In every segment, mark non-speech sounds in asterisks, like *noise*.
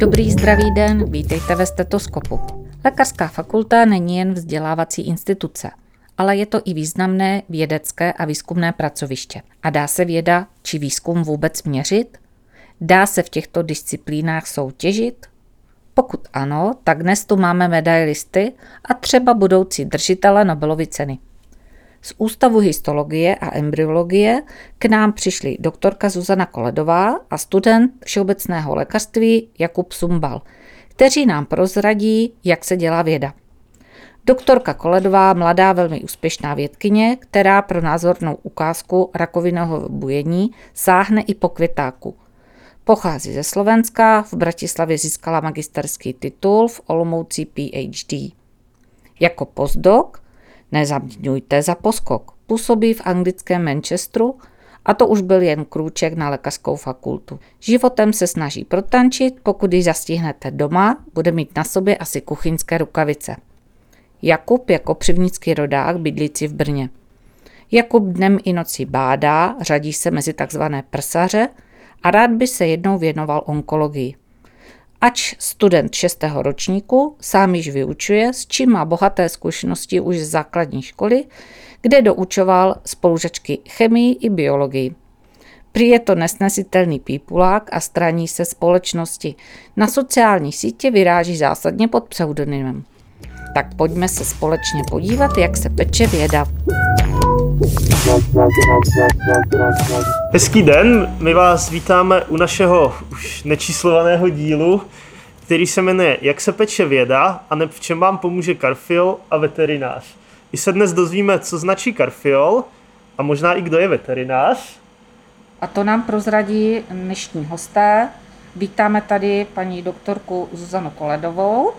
Dobrý zdravý den, vítejte ve stetoskopu. Lékařská fakulta není jen vzdělávací instituce, ale je to i významné vědecké a výzkumné pracoviště. A dá se věda či výzkum vůbec měřit? Dá se v těchto disciplínách soutěžit? Pokud ano, tak dnes tu máme medailisty a třeba budoucí držitele Nobelovy ceny. Z Ústavu histologie a embryologie k nám přišli doktorka Zuzana Koledová a student všeobecného lékařství Jakub Sumbal, kteří nám prozradí, jak se dělá věda. Doktorka Koledová, mladá velmi úspěšná vědkyně, která pro názornou ukázku rakovinového bujení sáhne i po květáku. Pochází ze Slovenska, v Bratislavě získala magisterský titul, v Olomouci PhD. Jako postdoc Nezaměňujte za poskok. Působí v anglickém Manchesteru a to už byl jen krůček na lékařskou fakultu. Životem se snaží protančit, pokud ji zastihnete doma, bude mít na sobě asi kuchyňské rukavice. Jakub jako přivnický rodák bydlící v Brně. Jakub dnem i nocí bádá, řadí se mezi takzvané prsaře a rád by se jednou věnoval onkologii. Ač student šestého ročníku sám již vyučuje, s čím má bohaté zkušenosti už z základní školy, kde doučoval spolužačky chemii i biologii. Prý je to nesnesitelný pípulák a straní se společnosti. Na sociální sítě vyráží zásadně pod pseudonymem. Tak pojďme se společně podívat, jak se peče věda. Hezký den, my vás vítáme u našeho už nečíslovaného dílu, který se jmenuje Jak se peče věda a v čem vám pomůže karfiol a veterinář. I se dnes dozvíme, co značí karfiol a možná i kdo je veterinář. A to nám prozradí dnešní hosté. Vítáme tady paní doktorku Zuzanu Koledovou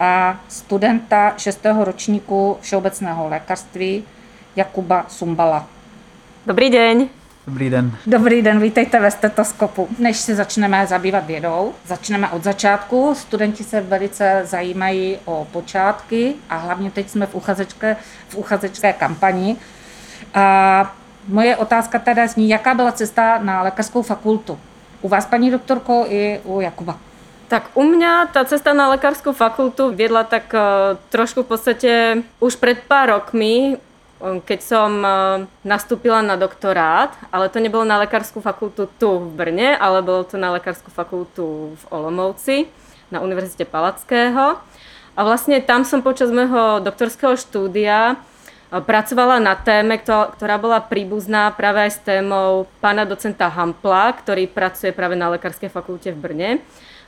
a studenta 6. ročníku Všeobecného lékařství Jakuba Sumbala. Dobrý den. Dobrý den. Dobrý den, vítejte ve stetoskopu. Než se začneme zabývat vědou, začneme od začátku. Studenti se velice zajímají o počátky a hlavně teď jsme v uchazečské, v uchazečské kampani. A moje otázka teda zní, jaká byla cesta na lékařskou fakultu? U vás, paní doktorko, i u Jakuba. Tak u mňa tá cesta na lekárskú fakultu viedla tak uh, trošku v podstate už pred pár rokmi keď som e, nastúpila na doktorát, ale to nebolo na lekárskú fakultu tu v Brne, ale bolo to na lekárskú fakultu v Olomouci, na Univerzite Palackého. A vlastne tam som počas môjho doktorského štúdia e, pracovala na téme, ktorá bola príbuzná práve aj s témou pána docenta Hampla, ktorý pracuje práve na lekárskej fakulte v Brne.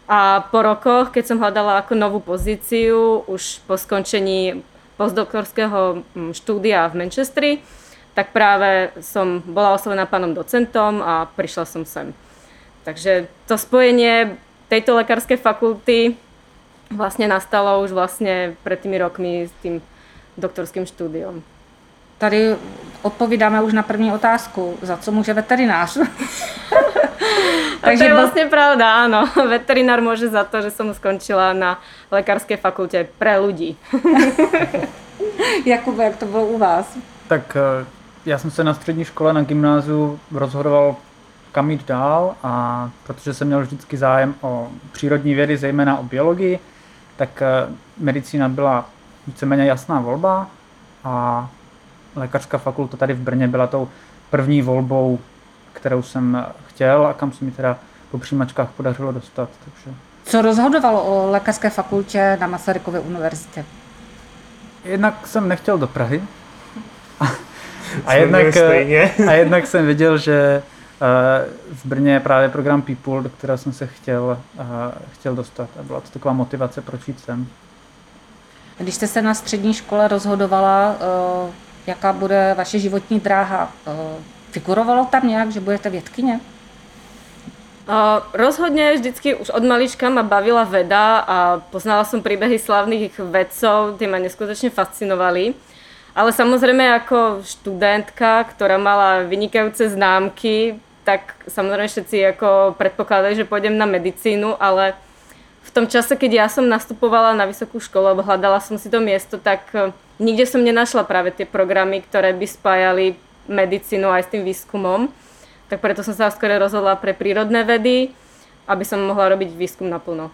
A po rokoch, keď som hľadala ako novú pozíciu, už po skončení postdoktorského mm, štúdia v Manchesteri, tak práve som bola oslovená pánom docentom a prišla som sem. Takže to spojenie tejto lekárskej fakulty vlastne nastalo už vlastne pred tými rokmi s tým doktorským štúdiom. Tady odpovídáme už na první otázku. Za co může veterinář? *laughs* *laughs* Takže to je vlastne pravda, áno. *laughs* Veterinár môže za to, že som skončila na lekárskej fakulte pre ľudí. *laughs* Jakube, jak to bylo u vás? Tak eh, já jsem se na střední škole na gymnáziu rozhodoval, kam jít dál a protože jsem měl vždycky zájem o přírodní vědy, zejména o biologii, tak eh, medicína byla víceméně jasná volba a lékařská fakulta tady v Brně byla tou první volbou, kterou jsem chtěl a kam se mi teda po přijímačkách podařilo dostat. Takže... Co rozhodovalo o lékařské fakultě na Masarykově univerzitě? Jednak jsem nechtěl do Prahy. A, *laughs* a, jednak, eh, a jednak jsem viděl, že eh, v Brně je právě program People, do kterého jsem se chtěl, eh, chtěl dostat. A byla to taková motivace, proč jít sem. Když jste se na střední škole rozhodovala, jaká bude vaše životní dráha, figurovalo tam nějak, že budete vědkyně? Rozhodne vždycky už od malička ma bavila veda a poznala som príbehy slavných vedcov, tie ma neskutočne fascinovali. Ale samozrejme ako študentka, ktorá mala vynikajúce známky, tak samozrejme všetci ako predpokladali, že pôjdem na medicínu, ale v tom čase, keď ja som nastupovala na vysokú školu alebo hľadala som si to miesto, tak e, nikde som nenašla práve tie programy, ktoré by spájali medicínu aj s tým výskumom. Tak preto som sa skôr rozhodla pre prírodné vedy, aby som mohla robiť výskum naplno.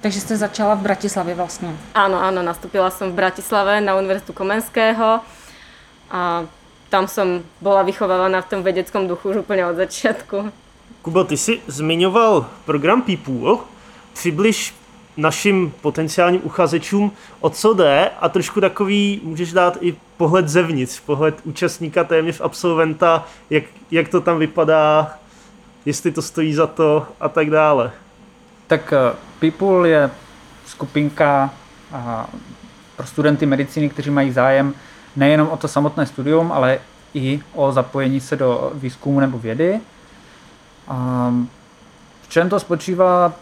Takže jste začala v Bratislavě vlastně. Áno, áno, nastúpila som v Bratislave na Univerzitu Komenského a tam som bola vychovávaná v tom vedeckom duchu už úplne od začiatku. Kubo, ty jsi zmiňoval program People. Přibliž našim potenciálním uchazečům, o co jde a trošku takový můžeš dát i pohled zevnitř, pohled účastníka, téměř absolventa, jak, jak to tam vypadá, jestli to stojí za to a tak dále. Tak eh, People je skupinka a, pro studenty medicíny, kteří mají zájem nejenom o to samotné studium, ale i o zapojení se do výzkumu nebo vědy. A v čem to spočívá?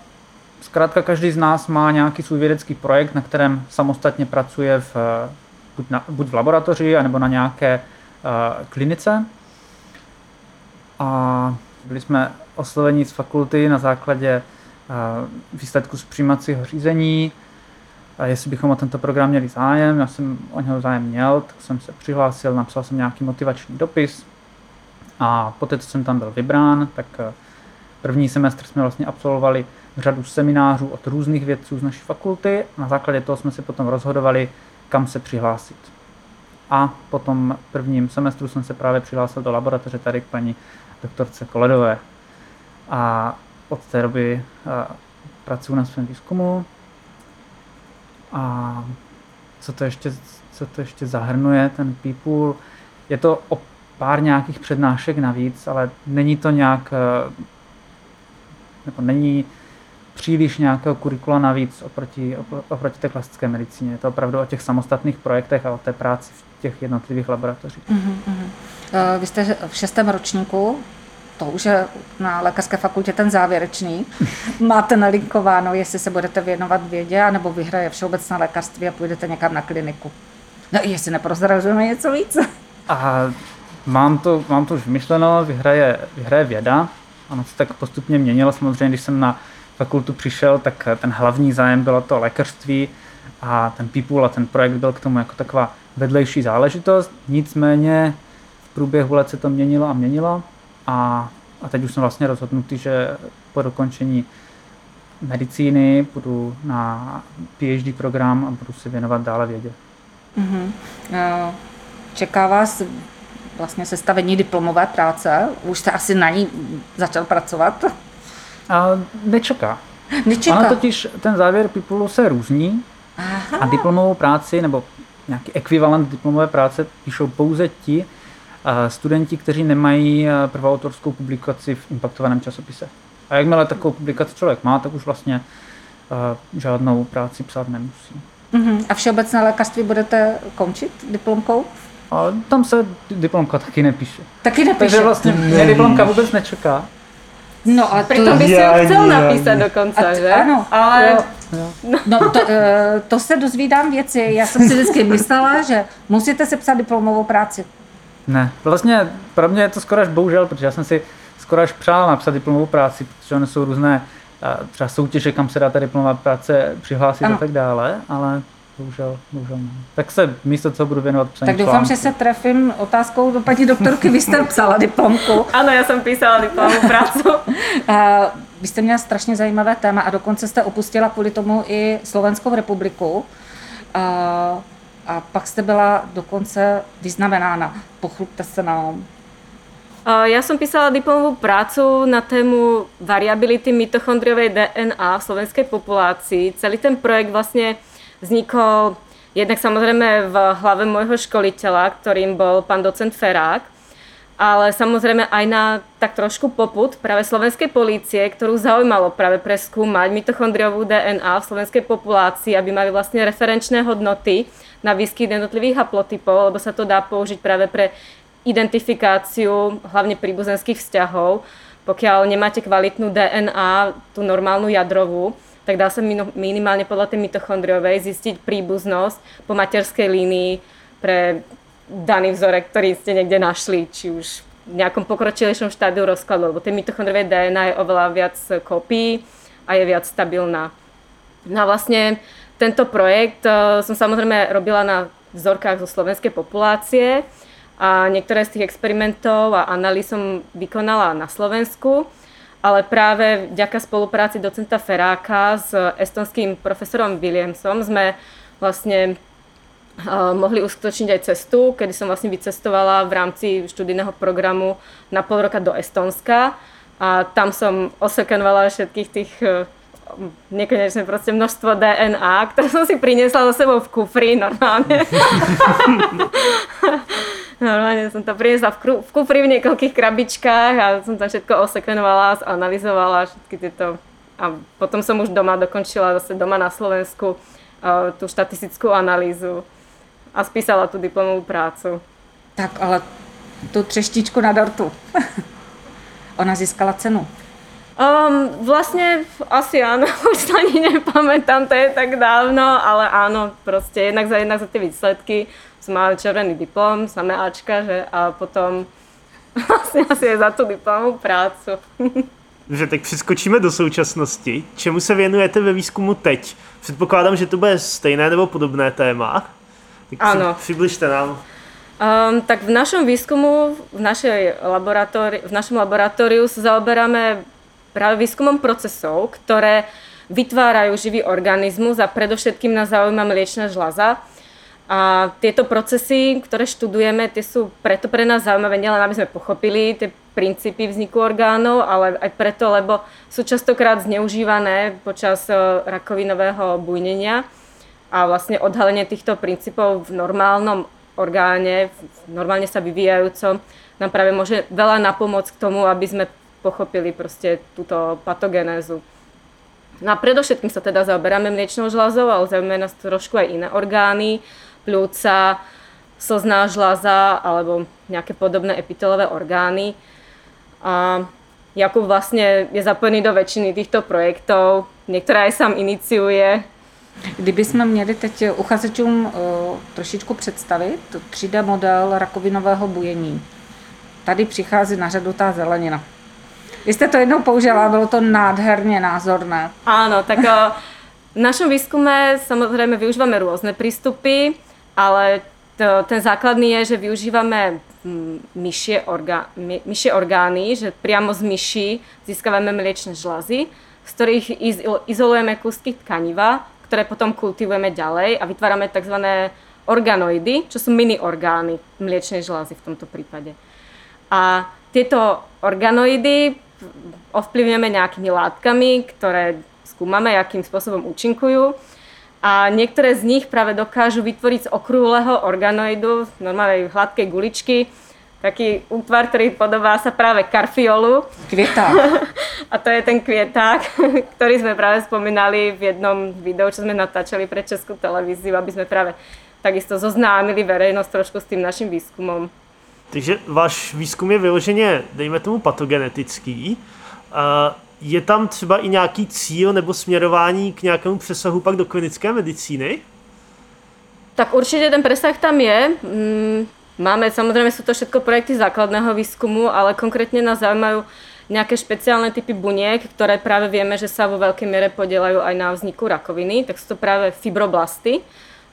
Zkrátka každý z nás má nějaký svůj vědecký projekt, na kterém samostatně pracuje v, buď, na, buď v laboratoři, anebo na nějaké uh, klinice. A byli jsme osloveni z fakulty na základě uh, výsledku z přijímacího řízení, a jestli bychom o tento program měli zájem, já jsem o něho zájem měl, tak jsem se přihlásil, napsal jsem nějaký motivační dopis a poté, co jsem tam byl vybrán, tak první semestr jsme vlastně absolvovali řadu seminářů od různých vědců z naší fakulty. Na základě toho jsme si potom rozhodovali, kam se přihlásit. A potom prvním semestru jsem se právě přihlásil do laboratoře tady k paní doktorce Koledové. A od té doby pracuji na svém výzkumu. A co to ještě, co to ještě zahrnuje, ten people, je to o pár nějakých přednášek navíc, ale není to nějak, nebo není příliš nějakého kurikula navíc oproti, oproti té klasické medicíně. Je to opravdu o těch samostatných projektech a o té práci v těch jednotlivých laboratořích. Uh-huh. Vy jste v šestém ročníku, to už je na lékařské fakultě ten závěrečný. *laughs* Máte nalinkováno, jestli se budete věnovat vědě, anebo vyhraje všeobecné lékařství a půjdete někam na kliniku. No jestli neprozrazujeme něco víc. A mám to, mám to už vymyšleno, vyhraje, vyhraje věda. Ono se tak postupně měnilo. Samozřejmě, když jsem na fakultu přišel, tak ten hlavní zájem bylo to lékařství a ten people a ten projekt byl k tomu jako taková vedlejší záležitost. Nicméně v průběhu let se to měnilo a měnilo a, a teď už jsem vlastně rozhodnutý, že po dokončení medicíny budu na PhD program a budu se věnovat dále vědě. Mm-hmm. Čeká vás vlastně sestavení diplomové práce? Už jste asi na ní začal pracovat? A nečeká. Nečeká. Ono totiž ten závěr Pipulu se různí Aha. a diplomovou práci nebo nějaký ekvivalent diplomové práce píšou pouze ti uh, studenti, kteří nemají uh, prvoautorskou publikaci v impaktovaném časopise. A jakmile takovou publikaci člověk má, tak už vlastně uh, žádnou práci psát nemusí. Uh-huh. A všeobecné lékařství budete končit diplomkou? A tam se diplomka taky nepíše. Taky nepíše. Takže vlastně mě diplomka vůbec nečeká. No a Pritom by si ho chcel napísat dokonce, a, že? Ano. Ale Jo, jo. No to, eh, to se dozvídám věci. Já jsem si vždycky myslela, že musíte si psát diplomovou práci. Ne, vlastně pro mě je to skoro až bohužel, protože já jsem si skoro až přál napsat diplomovou práci, protože ono jsou různé eh, třeba soutěže, kam se dá ta diplomová práce přihlásit Ano. a tak dále, ale bohužel, bohužel ne. Tak se místo toho budu věnovat psaní Tak doufám, že se trefím otázkou do paní doktorky. Vy jste psala diplomku. áno, ja som písala diplomovú prácu. A *laughs* vy jste měla strašně zajímavé téma a dokonce jste opustila kvůli tomu i Slovenskou republiku. A, a pak jste byla dokonce vyznamenána. Pochlupte se nám. Uh, Ja som písala diplomovú prácu na tému variability mitochondriovej DNA v slovenskej populácii. Celý ten projekt vlastne vznikol jednak samozrejme v hlave môjho školiteľa, ktorým bol pán docent Ferák, ale samozrejme aj na tak trošku poput práve slovenskej polície, ktorú zaujímalo práve preskúmať mitochondriovú DNA v slovenskej populácii, aby mali vlastne referenčné hodnoty na výskyt jednotlivých haplotypov, lebo sa to dá použiť práve pre identifikáciu hlavne príbuzenských vzťahov. Pokiaľ nemáte kvalitnú DNA, tú normálnu jadrovú, tak dá sa minimálne podľa tej mitochondriovej zistiť príbuznosť po materskej línii pre daný vzorek, ktorý ste niekde našli, či už v nejakom pokročilejšom štádiu rozkladu, lebo tej mitochondriovej DNA je oveľa viac kópií a je viac stabilná. No a vlastne tento projekt eh, som samozrejme robila na vzorkách zo slovenskej populácie A niektoré z tých experimentov a analýz som vykonala na Slovensku, ale práve vďaka spolupráci docenta Feráka s estonským profesorom Williamsom sme vlastne mohli uskutočniť aj cestu, kedy som vlastne vycestovala v rámci študijného programu na pol roka do Estonska a tam som osekenovala všetkých tých nekonečné proste množstvo DNA, ktoré som si priniesla so sebou v kufri normálne. *laughs* normálne som to priniesla v, kru, v kufri v niekoľkých krabičkách a som tam všetko osekvenovala, zanalizovala všetky tieto a potom som už doma dokončila zase doma na Slovensku uh, tú štatistickú analýzu a spísala tú diplomovú prácu. Tak, ale tu třeštičku na dortu. *laughs* Ona získala cenu. Um, vlastne asi áno, *laughs* už sa ani nepamätám, to je tak dávno, ale áno, proste jednak za, jednak za tie výsledky som mala červený diplom, samé Ačka, že a potom *laughs* vlastně asi je za tu diplomovou prácu. *laughs* Dobře, tak přeskočíme do současnosti. Čemu se věnujete ve výzkumu teď? Předpokládám, že to bude stejné nebo podobné téma. Tak ano. Přibližte nám. Um, tak v našom výskumu, v, našej laboratóri- v našom laboratóriu sa zaoberáme práve výskumom procesov, ktoré vytvárajú živý organizmus a predovšetkým nás zaujíma mliečna žľaza. A tieto procesy, ktoré študujeme, tie sú preto pre nás zaujímavé, nielen aby sme pochopili tie princípy vzniku orgánov, ale aj preto, lebo sú častokrát zneužívané počas e, rakovinového bujnenia a vlastne odhalenie týchto princípov v normálnom orgáne, v normálne sa vyvíjajúcom, nám práve môže veľa napomôcť k tomu, aby sme pochopili proste túto patogenézu. No a predovšetkým sa teda zaoberáme mliečnou žľazou, ale zaujímavé nás trošku aj iné orgány, pľúca, slzná žľaza alebo nejaké podobné epitelové orgány. A Jakub vlastne je zapojený do väčšiny týchto projektov, niektoré aj sám iniciuje. Kdybychom měli teď uchazečům uh, trošičku představit 3D model rakovinového bujení. Tady přichází na řadu ta zelenina. Vy jste to jednou použila, bylo to nádherně názorné. Áno, tak eh, v našom výskume samozrejme využívame rôzne prístupy, ale to, ten základný je, že využívame mm, myšie, orgá, my, myšie orgány, že priamo z myší získavame mliečne žlazy, z ktorých iz, izolujeme kúsky tkaniva, ktoré potom kultivujeme ďalej a vytvárame tzv. organoidy, čo sú mini orgány mliečnej žlazy v tomto prípade. A tieto organoidy ovplyvňujeme nejakými látkami, ktoré skúmame, akým spôsobom účinkujú. A niektoré z nich práve dokážu vytvoriť z okrúhleho organoidu, normálnej hladkej guličky, taký útvar, ktorý podobá sa práve karfiolu. Kvieták. *laughs* A to je ten kvieták, *laughs* ktorý sme práve spomínali v jednom videu, čo sme natáčali pre Českú televíziu, aby sme práve takisto zoznámili verejnosť trošku s tým našim výskumom. Takže váš výzkum je vyloženě, dejme tomu, patogenetický. Je tam třeba i nějaký cíl nebo směrování k nějakému přesahu pak do klinické medicíny? Tak určite ten presah tam je. Mm, máme, samozrejme sú to všetko projekty základného výskumu, ale konkrétne nás zaujímajú nejaké špeciálne typy buniek, ktoré práve vieme, že sa vo veľkej miere podielajú aj na vzniku rakoviny. Tak sú to práve fibroblasty.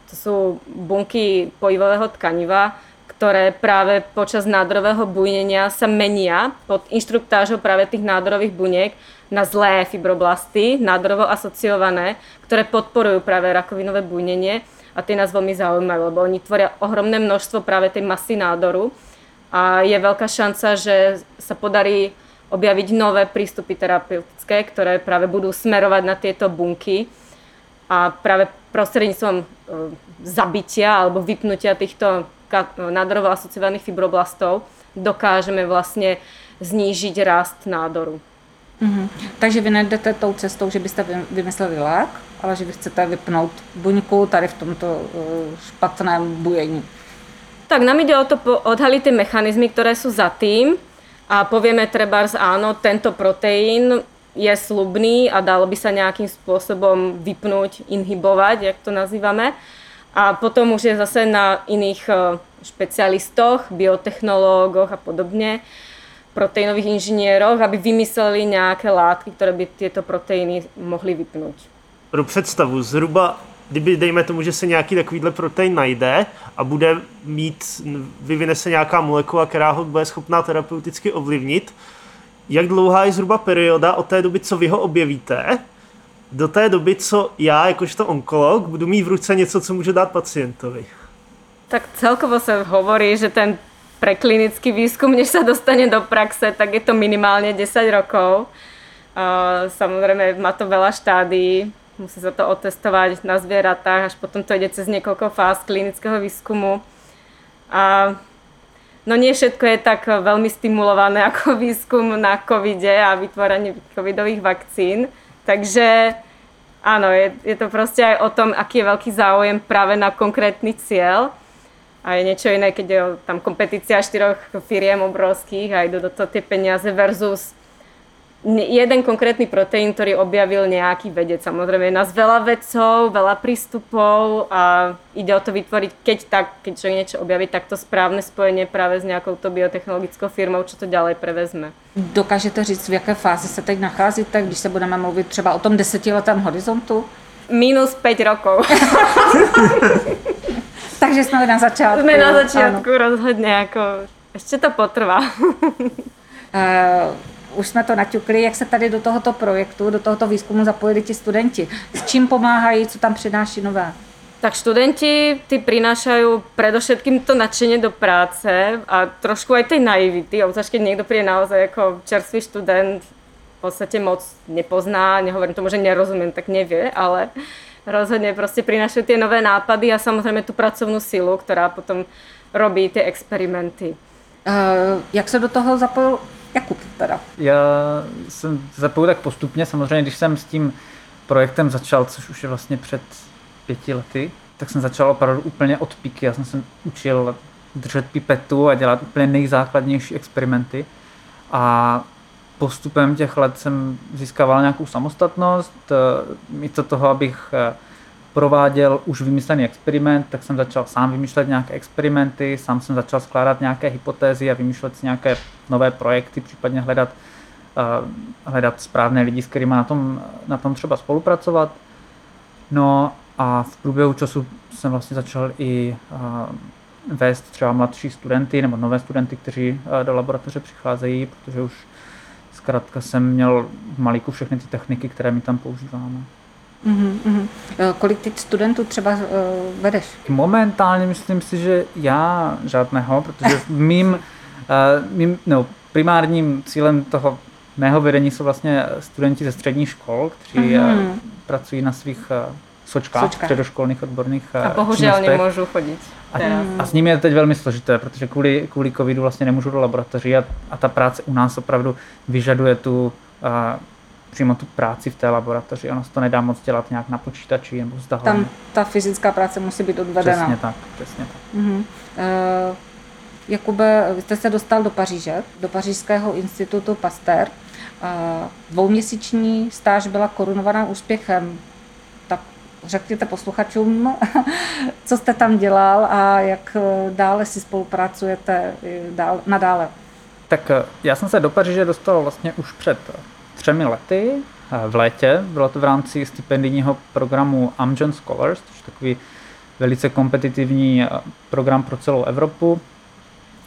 To sú bunky pojivového tkaniva, ktoré práve počas nádorového bujnenia sa menia pod inštruktážou práve tých nádorových buniek na zlé fibroblasty, nádorovo asociované, ktoré podporujú práve rakovinové bujnenie a tie nás veľmi zaujímajú, lebo oni tvoria ohromné množstvo práve tej masy nádoru a je veľká šanca, že sa podarí objaviť nové prístupy terapeutické, ktoré práve budú smerovať na tieto bunky a práve prostredníctvom e, zabitia alebo vypnutia týchto nádorovo asociovaných fibroblastov dokážeme vlastně znížit rast nádoru. Mm-hmm. Takže vy nejdete tou cestou, že byste vymysleli lék, ale že vy chcete vypnout buňku tady v tomto uh, špatném bujení. Tak nám ide o to odhaliť tie mechanizmy, ktoré sú za tým a povieme trebárs áno, tento proteín je slubný a dalo by sa nejakým spôsobom vypnúť, inhibovať, jak to nazývame. A potom už je zase na iných eh, špecialistoch, biotechnológoch a podobne, proteínových inžinieroch, aby vymysleli nějaké látky, které by tyto proteiny mohly vypnout. Pro představu, zhruba kdyby dejme tomu, že se nějaký takovýhle protein najde a bude mít, vyvine se nějaká molekula, která ho bude schopná terapeuticky ovlivnit, jak dlouhá je zhruba perioda od té doby, co vy ho objevíte, do té doby, co já, jakožto onkolog, budu mít v ruce něco, co může dát pacientovi. Tak celkovo sa hovorí, že ten preklinický výskum, než sa dostane do praxe, tak je to minimálne 10 rokov. Samozrejme, má to veľa štádií, musí sa to otestovať na zvieratách, až potom to ide cez niekoľko fáz klinického výskumu. A no nie všetko je tak veľmi stimulované *laughs* ako výskum na covide a vytvorenie covidových vakcín. Takže áno, je, je to proste aj o tom, aký je veľký záujem práve na konkrétny cieľ. A je niečo iné, keď je tam kompetícia štyroch firiem obrovských a idú do toho tie peniaze versus jeden konkrétny proteín, ktorý objavil nejaký vedec. Samozrejme je nás veľa vedcov, veľa prístupov a ide o to vytvoriť, keď tak, keď človek niečo objaví, tak to správne spojenie práve s nejakou to biotechnologickou firmou, čo to ďalej prevezme. Dokážete říct, v jaké fázi se teď nacházíte, když se budeme mluvit třeba o tom desetiletém horizontu? Minus 5 rokov. *laughs* Takže jsme na začátku. Jsme na začátku ano. rozhodně, jako ještě to potrvá. uh, už jsme to naťukli, jak se tady do tohoto projektu, do tohoto výzkumu zapojili ti studenti. S čím pomáhají, co tam přináší nové? Tak študenti ty prinášajú predovšetkým to nadšenie do práce a trošku aj tej naivity, obzvlášť keď niekto príde naozaj ako čerstvý študent, v podstate moc nepozná, nehovorím tomu, že nerozumiem, tak nevie, ale rozhodne proste prinášajú tie nové nápady a samozrejme tú pracovnú silu, ktorá potom robí tie experimenty. Uh, jak se do toho zapojil Jakub teda? Já jsem zapojil tak postupně, samozřejmě, když jsem s tím projektem začal, což už je vlastně před pěti lety, tak jsem začal opravdu úplně od píky. Já jsem se učil držet pipetu a dělat úplně nejzákladnější experimenty. A postupem těch let jsem získával nějakou samostatnost, místo toho, abych eh, prováděl už vymyslený experiment, tak jsem začal sám vymýšlet nějaké experimenty, sám jsem začal skládat nějaké hypotézy a vymýšlet si nějaké nové projekty, případně hledat, uh, hledat správné lidi, s kterými na tom, na tom třeba spolupracovat. No a v průběhu času jsem vlastně začal i uh, vést třeba mladší studenty nebo nové studenty, kteří uh, do laboratoře přicházejí, protože už zkrátka jsem měl v malíku všechny ty techniky, které my tam používáme. Mm-hmm. Kolik teď studentů třeba uh, vedeš? Momentálně myslím si, že já žádného, protože mým, uh, mým no, primárním cílem toho mého vedení jsou vlastně studenti ze středních škol, kteří mm-hmm. pracují na svých uh, sočkách, Sočka. předoškolných odborných uh, A bohužel činnostech. nemůžu chodit. A, a s nimi je teď velmi složité, protože kvůli, kvůli covidu vlastně nemůžu do laboratoří a, a ta práce u nás opravdu vyžaduje tu uh, přímo tu práci v té laboratoři. Ono se to nedá moc dělat nějak na počítači nebo vzdáleně. Tam ta fyzická práce musí být odvedena. Přesně tak, přesně tak. Uh-huh. Uh, Jakube, vy jste se dostal do Paříže, do Pařížského institutu Pasteur. Dvouměsíční stáž byla korunovaná úspěchem. Tak řekněte posluchačům, *laughs* co jste tam dělal a jak eh, dále si spolupracujete dál, nadále. Tak já jsem se do Paříže dostal vlastně už před třemi lety eh, v létě. Bylo to v rámci stipendijního programu Amgen Scholars, což je takový velice kompetitivní eh, program pro celou Evropu,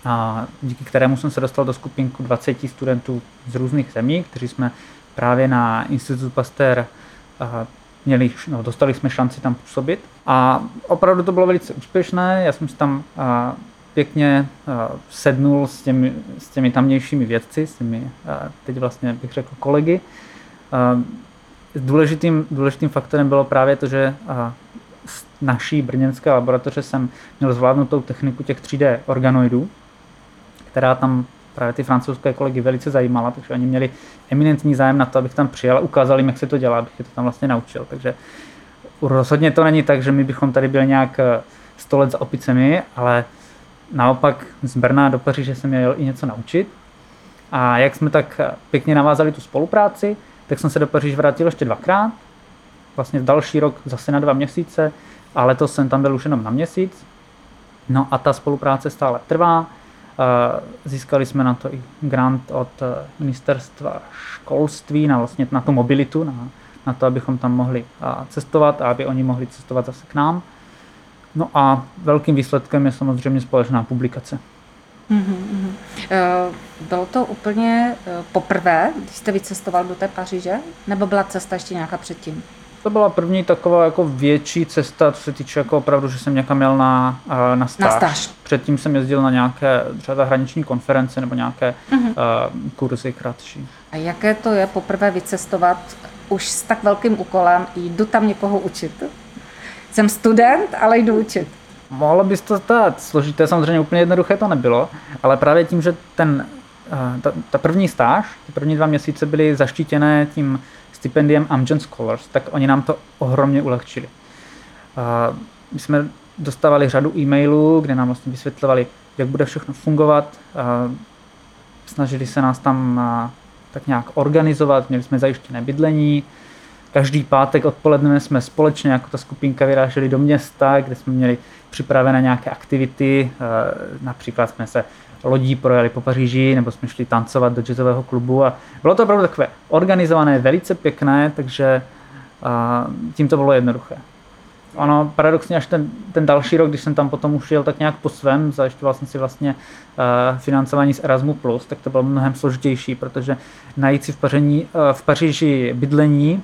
a díky kterému jsem se dostal do skupinku 20 studentů z různých zemí, kteří jsme právě na Institut Pasteur eh, měli, no, dostali jsme šanci tam působit. A opravdu to bylo velice úspěšné. Já jsem si tam pěkně uh, sednul s těmi, s těmi tamnějšími vědci, s těmi, uh, teď vlastně bych řekl kolegy. Uh, důležitým, důležitým faktorem bylo právě to, že z naší brněnské laboratoře jsem měl zvládnutou techniku těch 3D organoidů, která tam právě ty francouzské kolegy velice zajímala, takže oni měli eminentní zájem na to, abych tam přijel a ukázal jim, jak se to dělá, abych je to tam vlastně naučil. Takže rozhodně to není tak, že my bychom tady byli nějak 100 let za opicemi, ale naopak z Brna do Paříže jsem měl i něco naučit. A jak jsme tak pěkně navázali tu spolupráci, tak jsem se do Paříže vrátil ještě dvakrát. Vlastně další rok zase na dva měsíce a letos jsem tam byl už jenom na měsíc. No a ta spolupráce stále trvá. Získali jsme na to i grant od ministerstva školství, na, vlastně na tu mobilitu, na na to, abychom tam mohli cestovat a aby oni mohli cestovat zase k nám. No a velkým výsledkem je samozřejmě společná publikace. Mm-hmm. Bylo to úplně eh, poprvé, když jste vycestoval do té Paříže? Nebo byla cesta ještě nějaká předtím? To byla první taková jako větší cesta, co se týče jako opravdu, že jsem někam měl na, eh, na, stáž. na stáž. Předtím jsem jezdil na nějaké třeba zahraniční konference nebo nějaké mm-hmm. uh, kurzy kratší. A jaké to je poprvé vycestovat už s tak velkým úkolem, jdu tam někoho učit? Jsem student, ale jdu učit. Mohlo by to stát složité, samozřejmě úplně jednoduché to nebylo, ale právě tím, že ten, eh, ta, ta první stáž, ty první dva měsíce byly zaštítěné tím stipendiem Amgen Scholars, tak oni nám to ohromně ulehčili. My jsme dostávali řadu e-mailů, kde nám vlastně vysvětlovali, jak bude všechno fungovat. Snažili se nás tam tak nějak organizovat, měli jsme zajištěné bydlení. Každý pátek odpoledne jsme společně jako ta skupinka vyráželi do města, kde jsme měli připravené nějaké aktivity. Například jsme se lodí projeli po Paříži, nebo jsme šli tancovat do jazzového klubu a bylo to opravdu takové organizované, velice pěkné, takže tím to bylo jednoduché. Ono paradoxně až ten, ten další rok, když jsem tam potom už jel tak nějak po svém, zajišťoval jsem si vlastně uh, financování z Erasmus+, tak to bylo mnohem složitější, protože najít si v, Paření, uh, v Paříži bydlení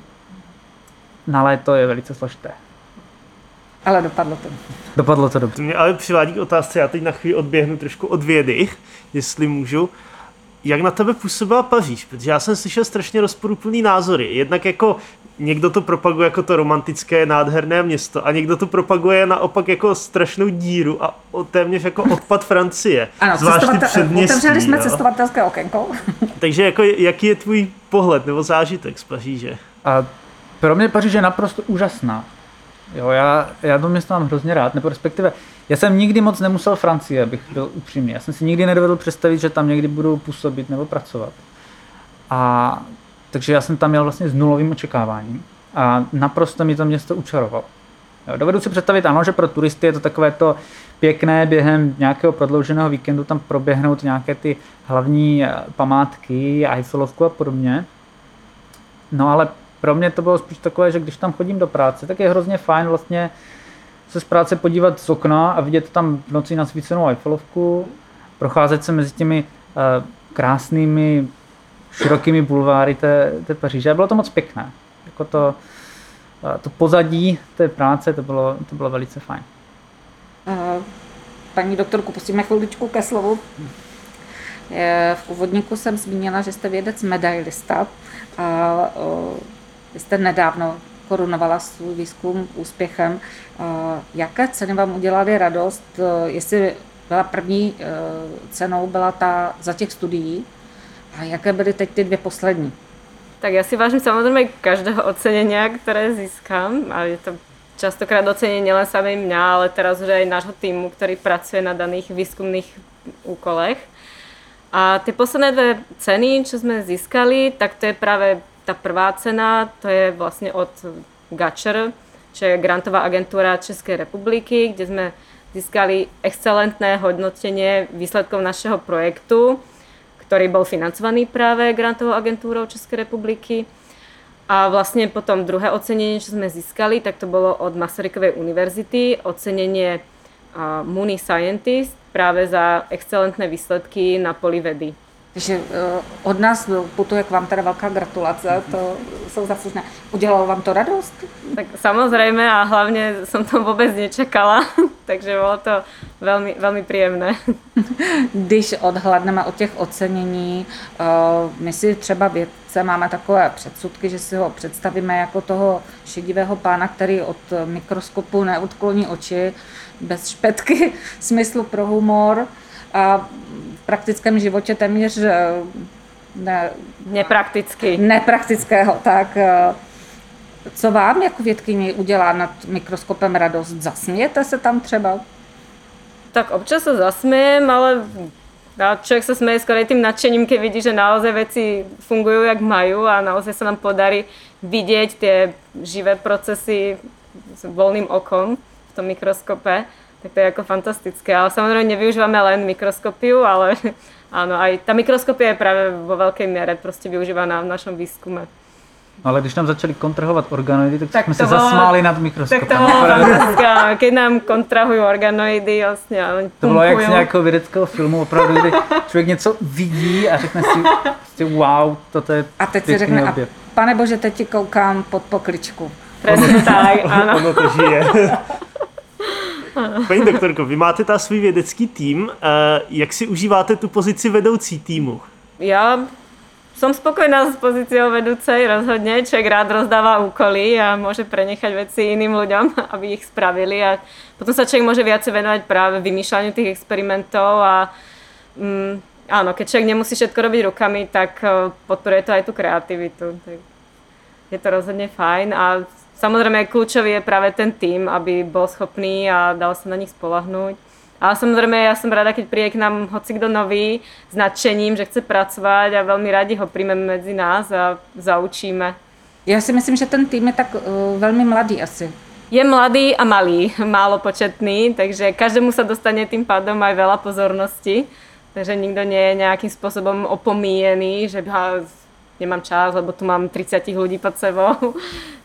na léto je velice složité. Ale dopadlo to. Dopadlo to dobře. To mě ale přivádí k otázce, já teď na chvíli odběhnu trošku od vědy, jestli můžu. Jak na tebe působila Paříž? Protože já jsem slyšel strašně rozporuplný názory. Jednak jako někdo to propaguje jako to romantické, nádherné město a někdo to propaguje naopak jako strašnou díru a téměř jako odpad Francie. Ano, zvláště předměstí. Otevřeli jsme jo? cestovatelské okénko. *laughs* Takže jako jaký je tvůj pohled nebo zážitek z Paříže? A pro mě Paříž je naprosto úžasná. Jo, já, já to město mám hrozně rád, nebo respektive, já jsem nikdy moc nemusel Francii, abych byl upřímný. Já jsem si nikdy nedovedl představit, že tam někdy budu působit nebo pracovat. A takže já jsem tam měl vlastně s nulovým očekáváním a naprosto mi to město učarovalo. Jo, dovedu si představit, ano, že pro turisty je to takové to pěkné během nějakého prodlouženého víkendu tam proběhnout nějaké ty hlavní eh, památky, Eiffelovku a podobně. No ale pro mě to bylo spíš takové, že když tam chodím do práce, tak je hrozně fajn vlastně se z práce podívat z okna a vidět tam v noci nasvícenou Eiffelovku, procházet se mezi těmi uh, krásnými, širokými bulváry té, té Paříže. Bylo to moc pěkné. Jako to, uh, to pozadí té práce, to bylo, to bylo velice fajn. Uh, paní doktorku, pustíme chviličku ke slovu. V úvodníku jsem zmínila, že jste vědec medailista a vy jste nedávno korunovala svůj výzkum úspěchem. Jaké ceny vám udělaly radost? Jestli byla první e, cenou, byla ta za těch studií? A jaké byly teď ty dvě poslední? Tak já si vážím samozřejmě každého ocenění, které získám. A je to častokrát ocenění nielen samej mňa, ale teraz už aj nášho týmu, který pracuje na daných výzkumných úkolech. A ty posledné dve ceny, čo sme získali, tak to je práve ta prvá cena, to je vlastně od čo je grantová agentúra České republiky, kde jsme získali excelentné hodnotenie výsledkov našeho projektu, ktorý bol financovaný práve grantovou agentúrou České republiky. A vlastně potom druhé ocenenie, čo sme získali, tak to bolo od Masarykovej univerzity, ocenenie Mooney Scientist práve za excelentné výsledky na poli vedy. Takže eh, od nás putuje k vám teda velká gratulace, to jsou zaslužné. Udělalo vám to radost? Tak samozřejmě a hlavně jsem to vůbec nečekala, *laughs* takže bylo to velmi, velmi příjemné. Když odhladneme od těch ocenění, eh, my si třeba vědce máme takové předsudky, že si ho představíme jako toho šedivého pána, který od mikroskopu neodkloní oči, bez špetky *laughs* smyslu pro humor a praktickém životě téměř eh, ne, neprakticky. nepraktického. Tak eh, co vám jako vědkyni udělá nad mikroskopem radost? Zasmějete se tam třeba? Tak občas se zasmějem, ale člověk se směje skoro tím nadšením, když vidí, že naozaj věci fungují, jak mají a naozaj se nám podarí vidět ty živé procesy s volným okom v tom mikroskope tak to je jako fantastické. Ale samozřejmě nevyužíváme len mikroskopiu, ale *laughs* ano, aj ta mikroskopia je právě vo velké míře prostě využívaná v našem výzkume. Ale když nám začali kontrahovat organoidy, tak, Tak jsme to se bylo- zasmáli nad Tak mikroskopem. to bolo fantastické, keď nám kontrahujú organoidy, vlastně, To bylo jak z nějakého vědeckého filmu, opravdu, kdy člověk něco vidí a řekne si, prostě wow, toto je A teď si řekne, a pane bože, teď ti koukám pod pokličku. Presne tak, áno. Ono to žije. *laughs* Paní doktorko, vy máte ta svůj vědecký tým. eh, Jak si užíváte tu pozici vedoucí týmu? Ja som spokojná s pozíciou vedúcej rozhodne. Človek rád rozdáva úkoly a môže prenechať veci iným ľuďom, *laughs* aby ich spravili a potom sa človek môže viacej venovať práve vymýšľaniu tých experimentov a mm, áno, keď človek nemusí všetko robiť rukami, tak eh, podporuje to aj tú kreativitu. Tak je to rozhodne fajn a samozrejme kľúčový je práve ten tým, aby bol schopný a dal sa na nich spolahnúť. Ale samozrejme, ja som rada, keď príde k nám hoci kto nový s nadšením, že chce pracovať a veľmi radi ho príjmeme medzi nás a zaučíme. Já si myslím, že ten tým je tak uh, velmi mladý asi. Je mladý a malý, *laughs* málo početný, takže každému sa dostane tým pádom aj veľa pozornosti. Takže nikto nie je nejakým spôsobom opomíjený, že nemám čas, lebo tu mám 30 ľudí pod sebou.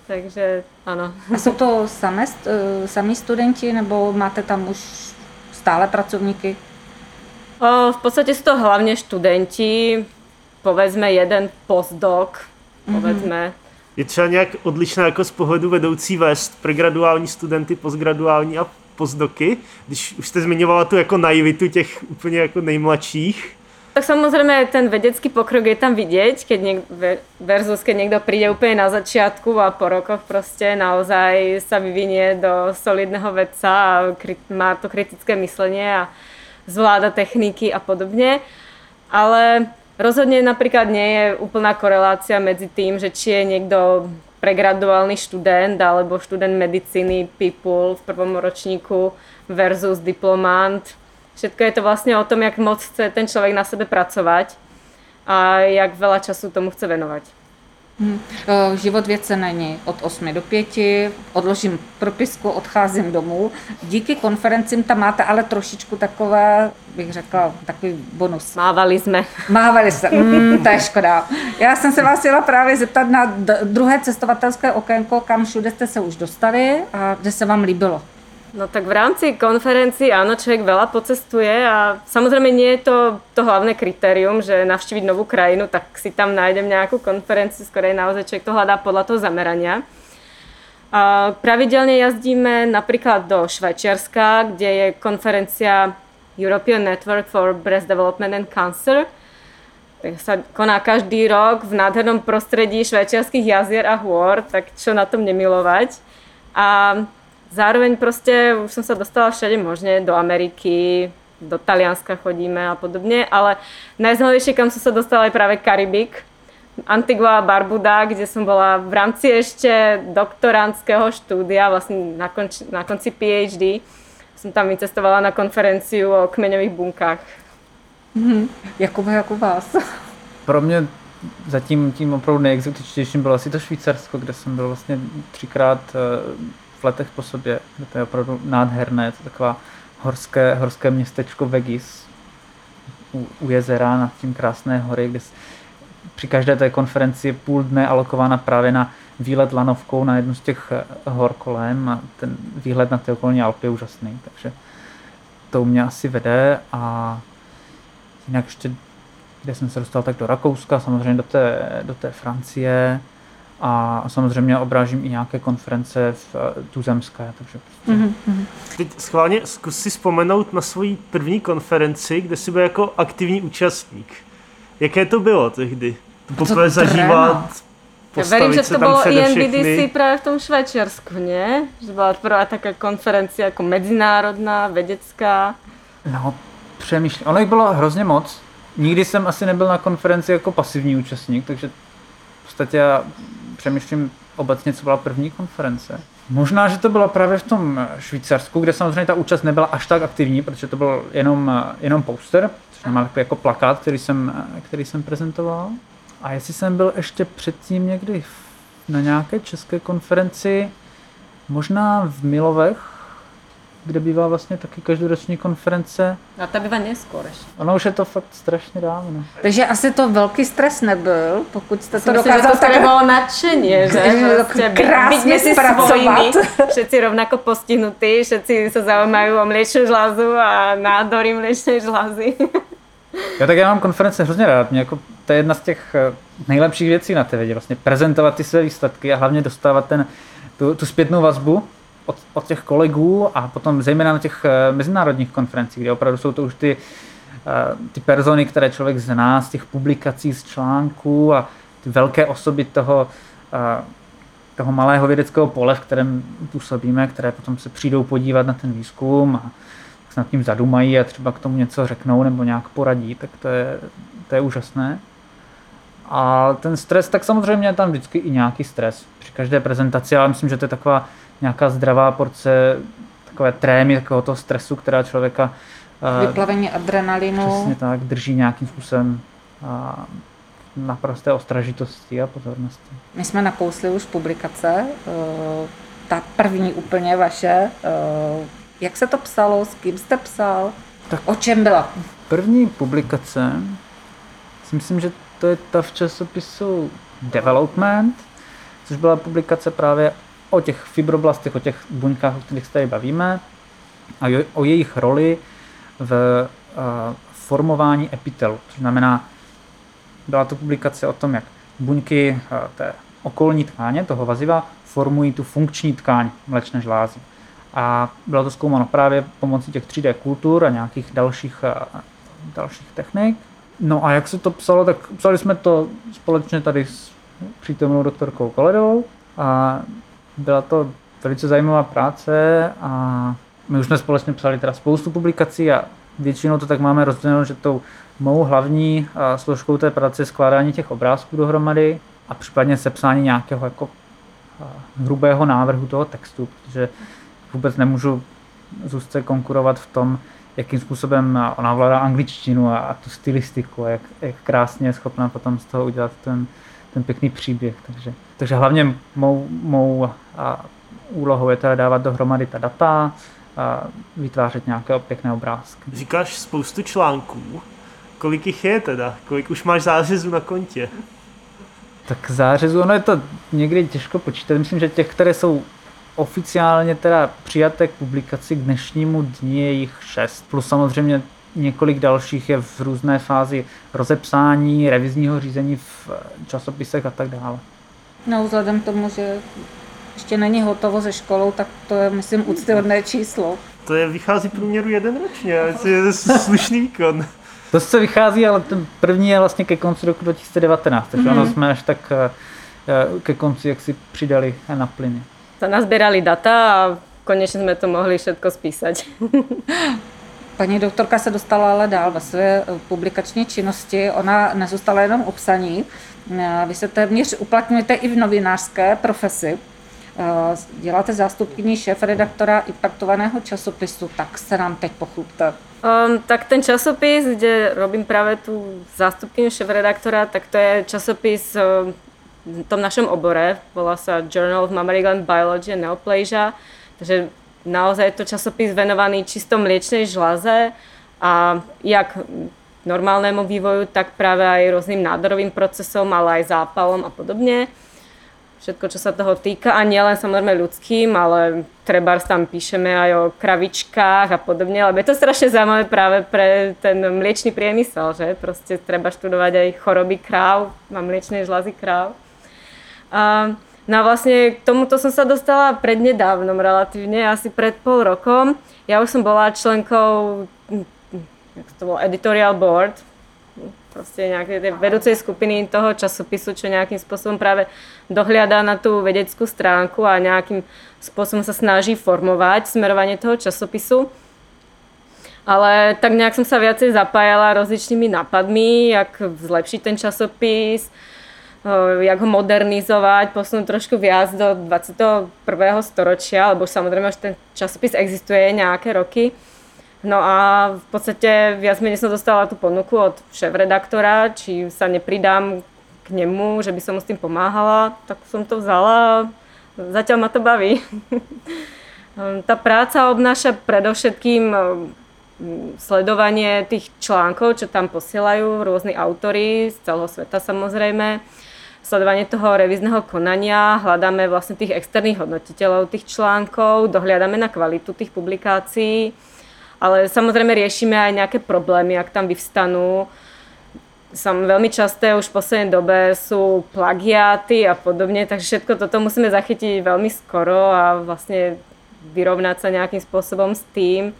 Takže áno. A jsou to samé, uh, samí studenti, nebo máte tam už stále pracovníky? O, v podstate sú to hlavne študenti, povedzme jeden postdoc, povedzme. Je třeba nějak odlišné jako z pohledu vedoucí vést pregraduální studenty, postgraduální a postdoky? Když už jste zmiňovala tu jako naivitu těch úplně jako nejmladších, Tak samozrejme ten vedecký pokrok je tam vidieť, keď niek- ve- versus keď niekto príde úplne na začiatku a po rokoch proste naozaj sa vyvinie do solidného vedca a kri- má to kritické myslenie a zvláda techniky a podobne. Ale rozhodne napríklad nie je úplná korelácia medzi tým, že či je niekto pregraduálny študent alebo študent medicíny people v prvom ročníku versus diplomant. Všetko je to vlastne o tom, jak moc chce ten človek na sebe pracovať a jak veľa času tomu chce venovať. Hm. Uh, život vědce není od 8 do 5, odložím propisku, odcházím domů. Díky konferencím tam máte ale trošičku takové, bych řekla, takový bonus. Mávali sme. Mávali se, *laughs* mm, to je škoda. Já jsem se vás chtěla právě zeptat na druhé cestovatelské okénko, kam všude jste se už dostali a kde se vám líbilo. No tak v rámci konferencií áno, človek veľa pocestuje a samozrejme nie je to to hlavné kritérium, že navštíviť novú krajinu, tak si tam nájdem nejakú konferenciu, z ktorej naozaj človek to hľadá podľa toho zamerania. A pravidelne jazdíme napríklad do Švajčiarska, kde je konferencia European Network for Breast Development and Cancer. Sa koná každý rok v nádhernom prostredí švajčiarských jazier a hôr, tak čo na tom nemilovať. A zároveň proste už som sa dostala všade možne, do Ameriky, do Talianska chodíme a podobne, ale najzaujímavejšie, kam som sa dostala, je práve Karibik, Antigua a Barbuda, kde som bola v rámci ešte doktorandského štúdia, vlastne na, konči, na konci PhD. Som tam vycestovala na konferenciu o kmeňových bunkách. Jakub, jak u vás? Pro mě zatím tím opravdu nejexotičtějším bylo asi to Švýcarsko, kde jsem byl vlastně třikrát eh, letech po sobě, to je opravdu nádherné, je to taková horské, horské městečko Vegis u, u jezera nad tím krásné hory, kde při každé té konferenci je půl dne alokována právě na výlet lanovkou na jednu z těch eh, hor kolem a ten výhled na ty okolní Alpy je úžasný, takže to mě asi vede a jinak ještě kde jsem se dostal tak do Rakouska, samozřejmě do té, do té Francie a samozřejmě obrážím i nějaké konference v eh, tuzemské, takže prostě Mhm, Teď schválně zkus si vzpomenout na svoji první konferenci, kde jsi byl jako aktivní účastník. Jaké to bylo tehdy? To poprvé zažívat, Ja verím, že to přede INBDC všechny. práve v tom Švajčiarsku, nie? Že bola prvá taká konferencia ako medzinárodná, vedecká. no, přemýšlím. Ono jich bylo hrozně moc. Nikdy jsem asi nebyl na konferenci jako pasivní účastník, takže v podstatě já přemýšlím obecně, co byla první konference. Možná, že to bylo právě v tom Švýcarsku, kde samozřejmě ta účast nebyla až tak aktivní, protože to byl jenom, jenom poster, což znamená takový jako plakát, který jsem, který jsem prezentoval. A jestli jsem byl ještě předtím někdy na nějaké české konferenci, možná v Milovech, kde bývá vlastně taky každoroční konference. A ta bývá neskôr. Ono už je to fakt strašně dávno. Takže asi to velký stres nebyl, pokud jste to Myslím, že dokázal to tak... bolo nadšenie, že *laughs* Že krásne byť medzi spracovať. svojimi, všetci rovnako postihnutí, všetci sa zaujímajú o mliečnú žlázu a nádory mliečnej žlázy. *laughs* Jo, tak já mám konference hrozně rád. Mě jako, to je jedna z těch eh, nejlepších věcí na té vědě. Vlastně prezentovat ty své výsledky a hlavně dostávat ten, tu, tu zpětnou vazbu od, od těch kolegů a potom zejména na těch eh, mezinárodních konferencích, kde opravdu jsou to už ty, eh, ty persony, které člověk zná z těch publikací, z článků a ty velké osoby toho, eh, toho malého vědeckého pole, v kterém působíme, které potom se přijdou podívat na ten výzkum a se nad tím zadumají a třeba k tomu něco řeknou nebo nějak poradí, tak to je, to je úžasné. A ten stres, tak samozřejmě je tam vždycky i nějaký stres při každé prezentaci, ale myslím, že to je taková nějaká zdravá porce takové trémy, takového toho stresu, která člověka eh, Vyplavení adrenalinu. přesně tak drží nějakým způsobem naprosté ostražitosti a pozornosti. My jsme nakousli už publikace, eh, ta první úplně vaše. eh, Jak se to psalo, s kým jste psal, Tak- o čem byla? První publikace, si myslím, že to je ta v časopisu Development, což byla publikace právě o těch fibroblastech, o těch buňkách, o kterých se tady bavíme, a o jejich roli v uh, formování epitelu. Což znamená, byla to publikace o tom, jak buňky uh, té okolní tkáně, toho vaziva, formují tu funkční tkáň mléčné žlázy. A bylo to zkoumáno právě pomocí těch 3D kultur a nějakých dalších, uh, dalších technik. No a jak se to psalo, tak psali jsme to společně tady s přítomnou doktorkou Koledovou a byla to velice zajímavá práce a my už jsme společně psali teda spoustu publikací a většinou to tak máme rozděleno, že tou mou hlavní složkou té práce je skládání těch obrázků dohromady a případně sepsání nějakého jako hrubého návrhu toho textu, protože vůbec nemůžu Zuzce konkurovat v tom, jakým způsobem ona ovládá angličtinu a, a tu stylistiku jak, jak krásně je schopná potom z toho udělat ten, ten pěkný příběh. Takže, takže hlavně mou, mou a, úlohou je teda dávat dohromady ta data a vytvářet nějaké pěkné obrázky. Říkáš spoustu článků. Kolik jich je teda? Kolik už máš zářezů na kontě? Tak zářezu, ono je to někdy těžko počítat. Myslím, že těch, které jsou oficiálně teda přijaté k publikaci k dnešnímu dni je jich šest. Plus samozřejmě několik dalších je v různé fázi rozepsání, revizního řízení v časopisech a tak dále. No, vzhledem k tomu, že ještě není hotovo se školou, tak to je, myslím, úctyhodné číslo. To je, vychází průměru jeden ročně, to je slušný výkon. To se vychází, ale ten první je vlastně ke konci roku 2019, takže mm-hmm. ono jsme až tak eh, ke konci, jak si přidali na plyny. Sa nazbierali data a konečne sme to mohli všetko spísať. *laughs* Paní doktorka se dostala ale dál ve své eh, publikační činnosti. Ona nezůstala jenom u psaní. Eh, Vy se téměř uplatňujete i v novinářské profesi. Eh, Děláte zástupkyní šéf-redaktora impaktovaného časopisu, tak se nám teď pochlupte. Um, tak ten časopis, kde robím práve tú zástupkyňu šéf-redaktora, tak to je časopis um, v tom našom obore, volá sa Journal of Mammary Biology and Neoplasia, takže naozaj je to časopis venovaný čisto mliečnej žlaze a jak normálnemu vývoju, tak práve aj rôznym nádorovým procesom, ale aj zápalom a podobne všetko, čo sa toho týka a nielen samozrejme ľudským, ale trebárs tam píšeme aj o kravičkách a podobne, lebo je to strašne zaujímavé práve pre ten mliečný priemysel, že proste treba študovať aj choroby kráv, mám mliečnej žlazy kráv. A, no a vlastne k tomuto som sa dostala prednedávnom relatívne, asi pred pol rokom. Ja už som bola členkou, jak to bolo, editorial board, proste nejakej tej vedúcej skupiny toho časopisu, čo nejakým spôsobom práve dohliada na tú vedeckú stránku a nejakým spôsobom sa snaží formovať smerovanie toho časopisu. Ale tak nejak som sa viacej zapájala rozličnými nápadmi, jak zlepšiť ten časopis, jak ho modernizovať, posunúť trošku viac do 21. storočia, lebo samozrejme už ten časopis existuje nejaké roky. No a v podstate viac menej som dostala tú ponuku od šéf-redaktora, či sa nepridám k nemu, že by som mu s tým pomáhala, tak som to vzala a zatiaľ ma to baví. *laughs* Tá práca obnáša predovšetkým sledovanie tých článkov, čo tam posielajú rôzni autory z celého sveta samozrejme, sledovanie toho revízneho konania, hľadáme vlastne tých externých hodnotiteľov tých článkov, dohliadame na kvalitu tých publikácií, ale samozrejme riešime aj nejaké problémy, ak tam vyvstanú. Som veľmi časté už v poslednej dobe sú plagiáty a podobne, takže všetko toto musíme zachytiť veľmi skoro a vlastne vyrovnať sa nejakým spôsobom s tým.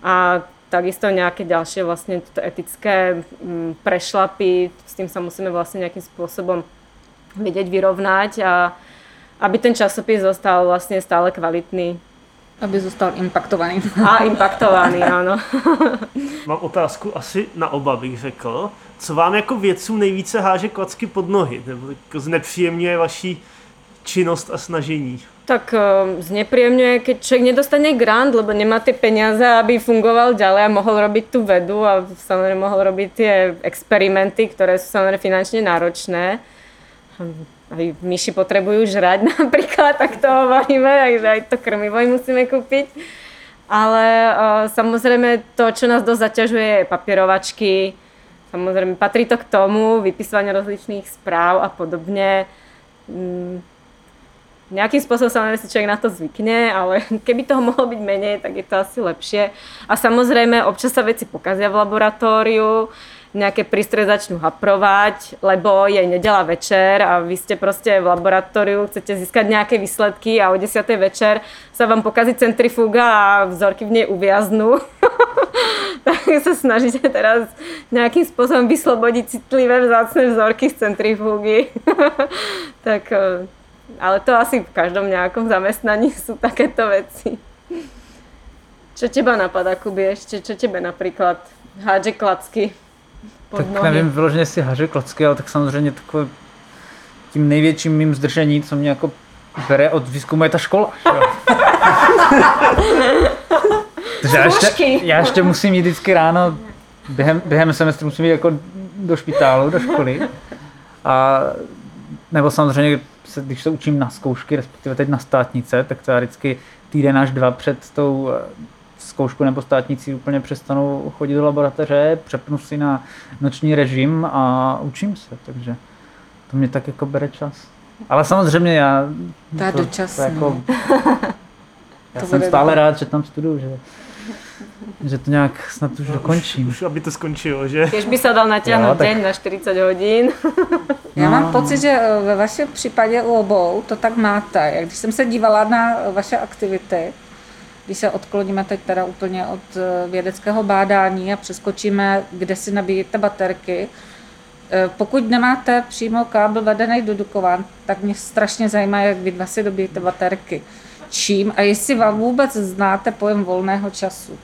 A takisto nejaké ďalšie vlastne etické mm, prešlapy, s tým sa musíme vlastne nejakým spôsobom vedieť vyrovnať a aby ten časopis zostal vlastně stále kvalitný. Aby zůstal impaktovaný. A impaktovaný, *laughs* ano. Mám otázku asi na oba, bych řekl. Co vám jako vědcům nejvíce háže klacky pod nohy? Nebo jako znepříjemňuje vaší činnost a snažení? Tak uh, znepríjemňuje, keď človek nedostane grant, lebo nemá tie peniaze, aby fungoval ďalej a mohol robiť tú vedu a samozrejme mohol robiť tie experimenty, ktoré sú samozrejme finančne náročné. Aj myši potrebujú žrať *laughs* napríklad, tak to hovoríme, takže aj to krmivo im musíme kúpiť. Ale uh, samozrejme to, čo nás dosť zaťažuje, je papierovačky. Samozrejme patrí to k tomu, vypisovanie rozličných správ a podobne. Mm, nejakým spôsobom samozrejme si človek na to zvykne, ale *laughs* keby toho mohlo byť menej, tak je to asi lepšie. A samozrejme, občas sa veci pokazia v laboratóriu, nejaké prístroje začnú haprovať, lebo je nedela večer a vy ste proste v laboratóriu, chcete získať nejaké výsledky a o 10. večer sa vám pokazí centrifuga a vzorky v nej uviaznú. *laughs* tak sa snažíte teraz nejakým spôsobom vyslobodiť citlivé vzácne vzorky z centrifugy. *laughs* tak eh, ale to asi v každom nejakom zamestnaní sú takéto veci. Čo teba napadá, Kuby, ešte? Čo tebe napríklad hádže klacky pod Tak nohy? nevím vyloženě, jestli haže klocky, ale tak samozřejmě takové tím největším mým zdržení, co mě jako bere od výzkumu, je ta škola. že jo. *laughs* Takže já, ještě, Zkoušky. já ještě musím jít vždycky ráno, během, během semestru musím jít jako do špitálu, do školy. A nebo samozřejmě, se, když se učím na zkoušky, respektive teď na státnice, tak to já vždycky týden až dva před tou eh, zkoušku nebo státnicí úplně přestanu chodit do laboratoře, přepnu si na noční režim a učím se, takže to mě tak jako bere čas. Ale samozřejmě já... To je dočasný. jako, *laughs* já To jsem stále dobré. rád, že tam studuju, že, že to nějak snad už dokončím. Už aby to skončilo, že? Keď by sa dal Jo, tak- deň na 40 hodín. Já No. mám pocit, že eh, ve vašem případě u obou to tak máte. Jak když jsem se dívala na eh, vaše aktivity, když se odkloníme teď teda úplně od eh, vědeckého bádání a přeskočíme, kde si nabíjíte baterky, eh, pokud nemáte přímo kábel vedený do Dukovan, tak mě strašně zajímá, jak vy dva si dobíjíte baterky. Čím a jestli vám vůbec znáte pojem volného času.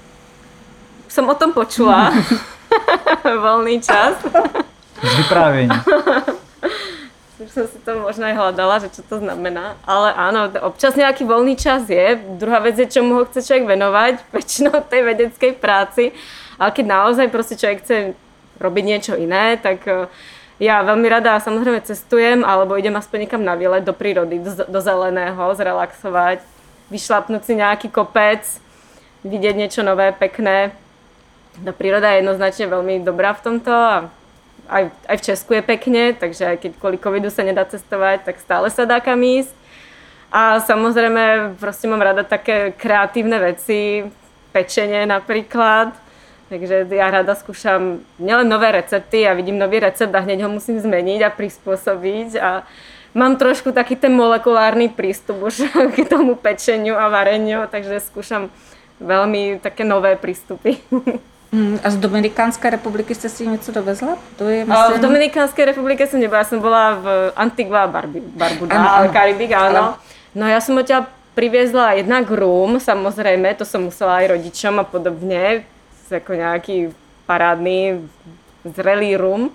Som o tom počula. *laughs* Voľný čas. Z vyprávění. *laughs* Už som si to možno aj hľadala, že čo to znamená. Ale áno, občas nejaký voľný čas je. Druhá vec je, čomu ho chce človek venovať, *laughs* väčšinou tej vedeckej práci. Ale keď naozaj proste človek chce robiť niečo iné, tak eh, ja veľmi rada samozrejme cestujem, alebo idem aspoň niekam na výlet do prírody, do, do zeleného, zrelaxovať, vyšlapnúť si nejaký kopec, vidieť niečo nové, pekné. Tá príroda je jednoznačne veľmi dobrá v tomto a aj, aj v Česku je pekne, takže aj keď kvôli covidu sa nedá cestovať, tak stále sa dá kam ísť. A samozrejme, proste mám rada také kreatívne veci, pečenie napríklad. Takže ja rada skúšam nielen nové recepty, ja vidím nový recept a hneď ho musím zmeniť a prispôsobiť. A mám trošku taký ten molekulárny prístup už *laughs* k tomu pečeniu a vareniu, takže skúšam veľmi také nové prístupy. *laughs* Hmm, A z Dominikánské republiky jste si něco dovezla? To je, myslím... v Dominikánskej republike som nebola, ja som bola v Antigua Barbi- Barbuda, Áno, ale áno. Karibik, áno. Áno. No ja som odtiaľ priviezla jednak rum, samozrejme, to som musela aj rodičom a podobne, ako nejaký parádny zrelý rum,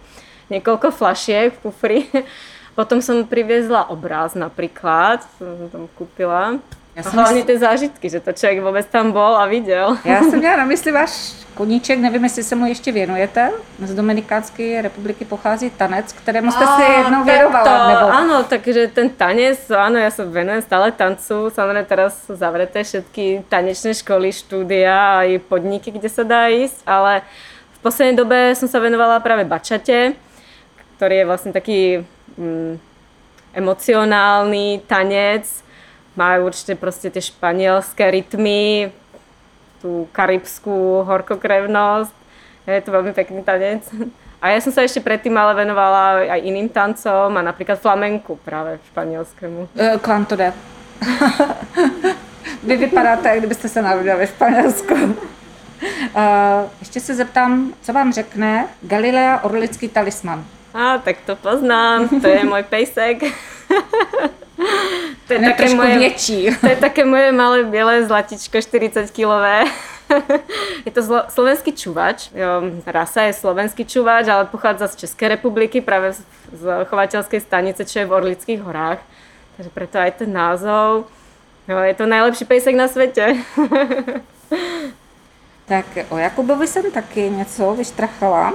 niekoľko flašiek v kufri. *laughs* Potom som priviezla obráz napríklad, som tam kúpila. Já A jsem, hlavně mysl... ty zážitky, že to člověk vůbec tam bol a viděl. já jsem *laughs* měla na mysli váš koníček, nevím, jestli se mu ještě věnujete. Z Dominikánské republiky pochází tanec, kterému jste se jednou věnovala. Nebo... Áno, takže ten tanec, áno, ja sa venujem stále tancu. Samozrejme teraz sú zavreté všetky tanečné školy, štúdia a aj podniky, kde sa dá ísť, ale v poslednej dobe som sa venovala práve bačate, ktorý je vlastne taký mm, emocionálny tanec. Majú určite proste tie španielské rytmy, tú karibskú horkokrevnosť. Je to veľmi pekný tanec. A ja som sa ešte predtým ale venovala aj iným tancom a napríklad flamenku práve španielskému. Eh, K vám to jde. Vy vypadáte, jak kdybyste se narodila ve Španělsku. Uh, ještě se zeptám, co vám řekne Galilea Orlický talisman. A tak to poznám, to je môj pejsek. *laughs* to je je také moje, větší. *laughs* to je také moje malé biele zlatičko 40 kilové. *laughs* je to zlo, slovenský čuvač. Jo, rasa je slovenský čuvač, ale pochádza z Českej republiky, práve z, z chovateľskej stanice, čo je v Orlických horách. Takže preto aj ten názov. Jo, je to najlepší pejsek na svete. *laughs* Tak o Jakubovi jsem taky něco vyštrachala.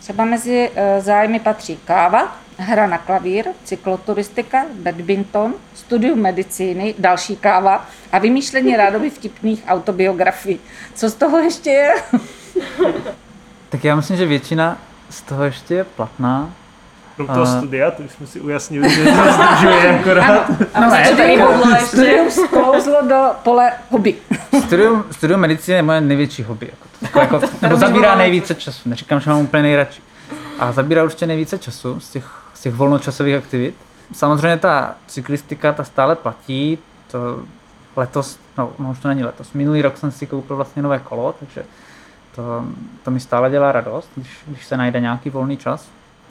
Třeba mezi uh, zájmy patří káva, hra na klavír, cykloturistika, badminton, studium medicíny, další káva a vymýšlení rádoby vtipných autobiografií. Co z toho ještě je? *laughs* Tak já myslím, že většina z toho ještě je platná. No toho A- studia, to už jsme si ujasnili, že to zdržuje *laughs* akorát. Ano, ne, tady hodlo ještě. studium sklouzlo do pole hobby. *laughs* Studium, studium medicíny je moje největší hobby. Jako, jako, nebo zabírá nejvíce času. Neříkám, že mám úplně nejradši. A zabírá určitě nejvíce času z těch, těch volnočasových aktivit. Samozřejmě ta cyklistika, ta stále platí. To letos, no, no už to není letos, minulý rok jsem si koupil vlastně nové kolo, takže to, to mi stále dělá radost, když, když se najde nějaký volný čas.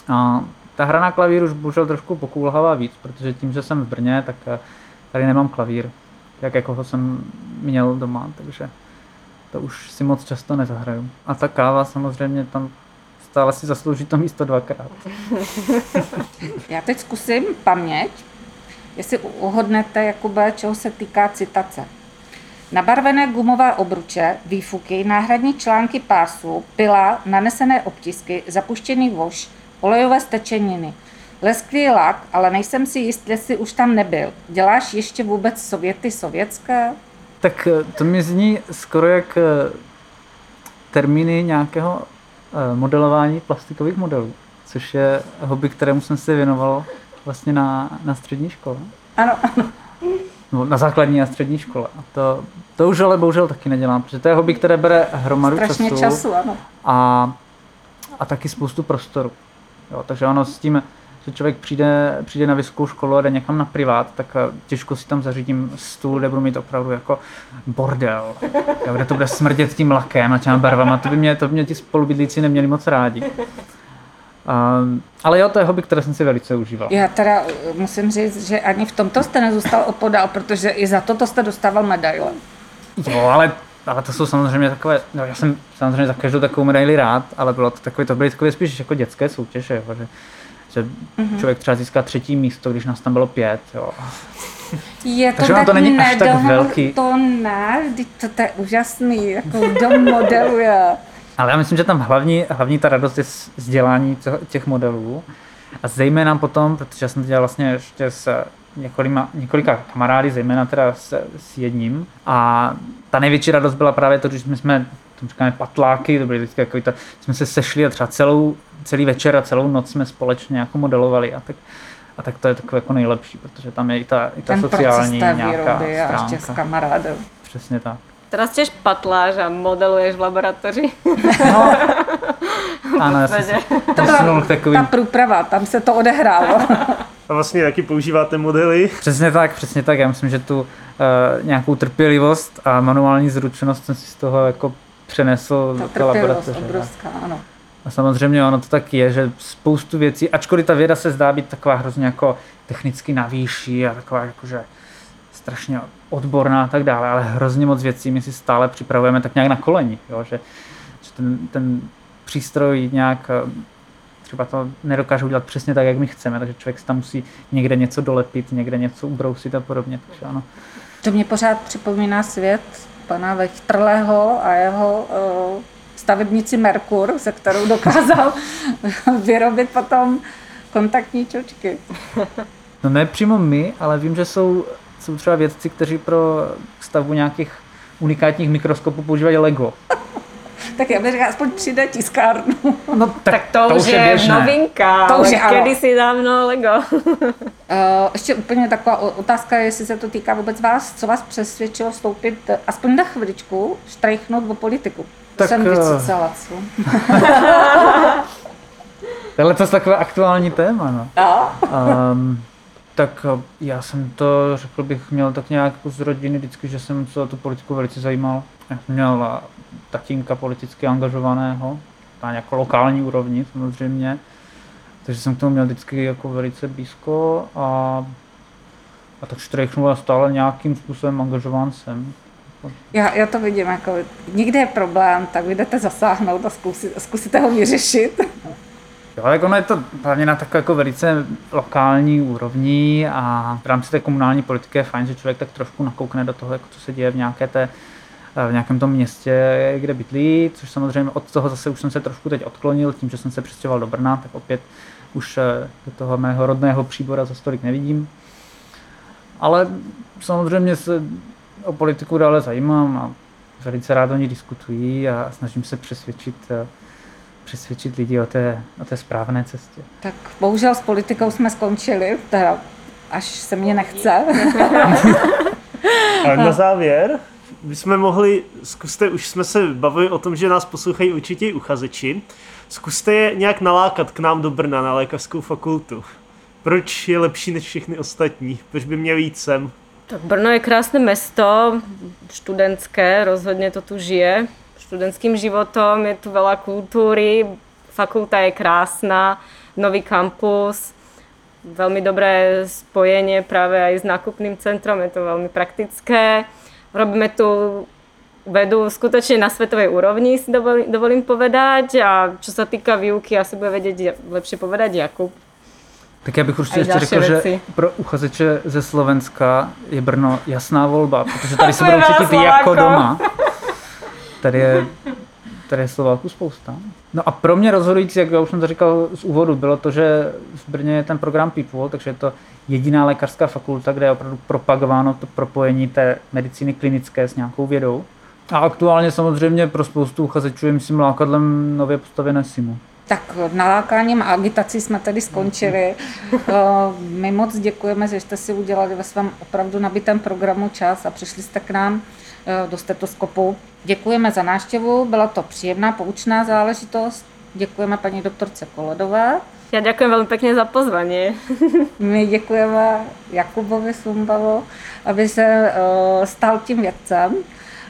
A ta hra na klavír už bohužel trošku pokulhává víc, protože tím, že jsem v Brně, tak eh, tady nemám klavír, jak jako ho jsem měl doma, takže to už si moc často nezahraju. A ta káva samozřejmě tam stále si zaslouží to místo dvakrát. *laughs* Já teď zkusím paměť, jestli uhodnete, Jakube, čeho se týká citace. Nabarvené gumové obruče, výfuky, náhradní články pásu, pila, nanesené obtisky, zapuštěný voš, olejové stečeniny. Lesklý lak, ale nejsem si jist, jestli už tam nebyl. Děláš ještě vůbec sověty sovětské? Tak eh, to mi zní skoro jak eh, termíny nějakého modelování plastikových modelů, což je hobby, kterému jsem se věnoval vlastně na, na střední škole. Ano, No, na základní a střední škole. A to, to už ale bohužel taky nedělám, protože to je hobby, které bere hromadu strašně času, času, ano. A, a taky spoustu prostoru. Jo, takže ono s tím, že člověk přijde, přijde na vysokou školu a jde někam na privát, tak eh, těžko si tam zařídím stůl, kde budu mít opravdu jako bordel, jo, kde to bude smrdět tím lakem a těma barvama. To by mě, to by mě ti spolubydlíci neměli moc rádi. Um, ale jo, to je hobby, které jsem si velice užíval. Já teda eh, musím říct, že ani v tomto jste nezůstal opodál, protože i za toto jste dostával medaile. Jo, ale, ale to jsou samozřejmě takové, no já jsem samozřejmě za každou takovou medaili rád, ale bylo to takové, to byly takové spíš jako dětské soutěže, jo, že, že mm-hmm. člověk třeba získá třetí místo, když nás tam bylo pět, jo. Je to Takže tak to není až tak velký. To ne, to, to je úžasný, jako kdo modeluje. Ale já myslím, že tam hlavní, hlavní ta radost je z z dělání toho- těch modelů. A zejména potom, protože já jsem to dělal vlastně ještě s několika, několika kamarády, zejména teda s, s jedním. A ta největší radost byla právě to, když my jsme, tam říkáme patláky, to byly vždycky takový to, jsme se sešli a třeba celou, celý večer a celou noc jsme společně jako modelovali. A tak, a tak to je takové jako nejlepší, protože tam je i ta, i ta Ten proces sociální té nějaká výroby a ještě s kamarádem. Přesně tak. Teraz tiež patláš a modeluješ v laboratórii. No, *laughs* ano, já jsem se To takovým ta průprava, tam se to odehrálo. *laughs* A vlastně taky používáte modely. Přesně tak, přesně tak. Já myslím, že tu uh, nějakou trpělivost a manuální zručnost jsem si z toho jako přenesl Ta do té trpělivost laboratoře. obrovská, ano. A samozřejmě ono to tak je, že spoustu věcí, ačkoliv ta věda se zdá být taková hrozně jako technicky navýší a taková jakože strašně odborná a tak dále, ale hrozně moc věcí my si stále připravujeme tak nějak na koleni, jo? Že, že ten, ten přístroj nějak eh, třeba to nedokážou dělat přesně tak, jak my chceme, takže člověk si tam musí někde něco dolepit, někde něco ubrousit a podobně. Takže ano. To mě pořád připomíná svět pana Vechtrlého a jeho uh, stavebnici Merkur, se kterou dokázal *laughs* vyrobit potom kontaktní čočky. No ne přímo my, ale vím, že jsou, jsou třeba vědci, kteří pro stavbu nějakých unikátních mikroskopů používají Lego. *laughs* tak já bych řekla, aspoň 3D tiskárnu. *laughs* No tak, tak to, to už je, je novinka, to už je, si dávno Lego. uh, ještě úplně taková otázka, jestli se to týká vůbec vás, co vás přesvědčilo vstoupit aspoň na chviličku, štrajchnout o politiku. Tak, jsem vycicala, co? *laughs* Tohle to je takové aktuální téma, no. no. Um, tak já jsem to, řekl bych, měl tak nějak z rodiny vždycky, že jsem se o tu politiku velice zajímal. Já jsem měl tatínka politicky angažovaného, na jako lokální úrovni samozřejmě. Takže jsem k tomu měl vždycky jako velice blízko a, a tak štrejchnul a stále nějakým způsobem angažován jsem. Já, já to vidím, jako někde je problém, tak vy jdete zasáhnout a zkusit, zkusíte ho vyřešit. Jo, tak ono je to hlavně na takové jako velice lokální úrovni a v rámci té komunální politiky je fajn, že člověk tak trošku nakoukne do toho, jako co se děje v nějaké té v nějakém tom městě, kde bydlí, což samozřejmě od toho zase už jsem se trošku teď odklonil, tím, že jsem se přestěhoval do Brna, tak opět už eh, do toho mého rodného příbora za stolik nevidím. Ale samozřejmě se o politiku dále zajímám a velice rád o ní diskutují a snažím se přesvědčit eh, přesvědčit lidi o té, o té správné cestě. Tak bohužel s politikou jsme skončili, teda až se mě nechce. *laughs* A na závěr bychom mohli, zkuste, už jsme se bavili o tom, že nás poslouchají určitě uchazeči, zkuste je nějak nalákat k nám do Brna na lékařskou fakultu. Proč je lepší než všechny ostatní? Proč by měl jít sem? Tak Brno je krásné mesto, študentské, rozhodně to tu žije. Študentským životom je tu veľa kultúry, fakulta je krásna, nový kampus, veľmi dobré spojenie práve aj s nákupným centrom, je to veľmi praktické. Robíme tu vedu skutočne na svetovej úrovni, si dovolím, povedať. A čo sa týka výuky, asi bude vedieť lepšie povedať Jakub. Tak já bych určitě ještě řekl, věci. že pro uchazeče ze Slovenska je Brno jasná volba, protože tady se budou cítit jako doma. Tady je, tady je Slováků spousta. No a pro mě rozhodující, jak já už jsem to říkal z úvodu, bylo to, že v Brně je ten program People, takže je to jediná lékařská fakulta, kde je opravdu propagováno to propojení té medicíny klinické s nějakou vědou. A aktuálně samozřejmě pro spoustu uchazečů je, myslím, lákadlem nově postavené SIMu. Tak nalákáním a agitací jsme tady skončili. Eh, my moc děkujeme, že jste si udělali ve svém opravdu nabitém programu čas a přišli jste k nám eh, do stetoskopu. Děkujeme za návštěvu, byla to příjemná, poučná záležitost. Děkujeme paní doktorce Kolodové. Já děkuji velmi pěkně za pozvání. *laughs* My děkujeme Jakubovi Sumbalo, aby se uh, stal tím vědcem,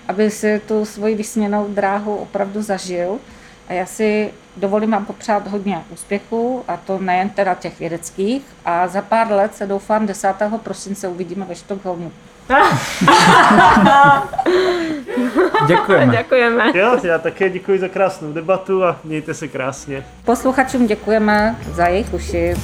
aby si tu svoji vysněnou dráhu opravdu zažil. A já si dovolím vám popřát hodně úspěchů, a to nejen teda těch vědeckých. A za pár let se doufám 10. prosince uvidíme ve Štokholmu. *laughs* děkujeme. Děkujeme. Jo, já také děkuji za krásnou debatu a mějte se krásně. Posluchačům děkujeme za jejich uši.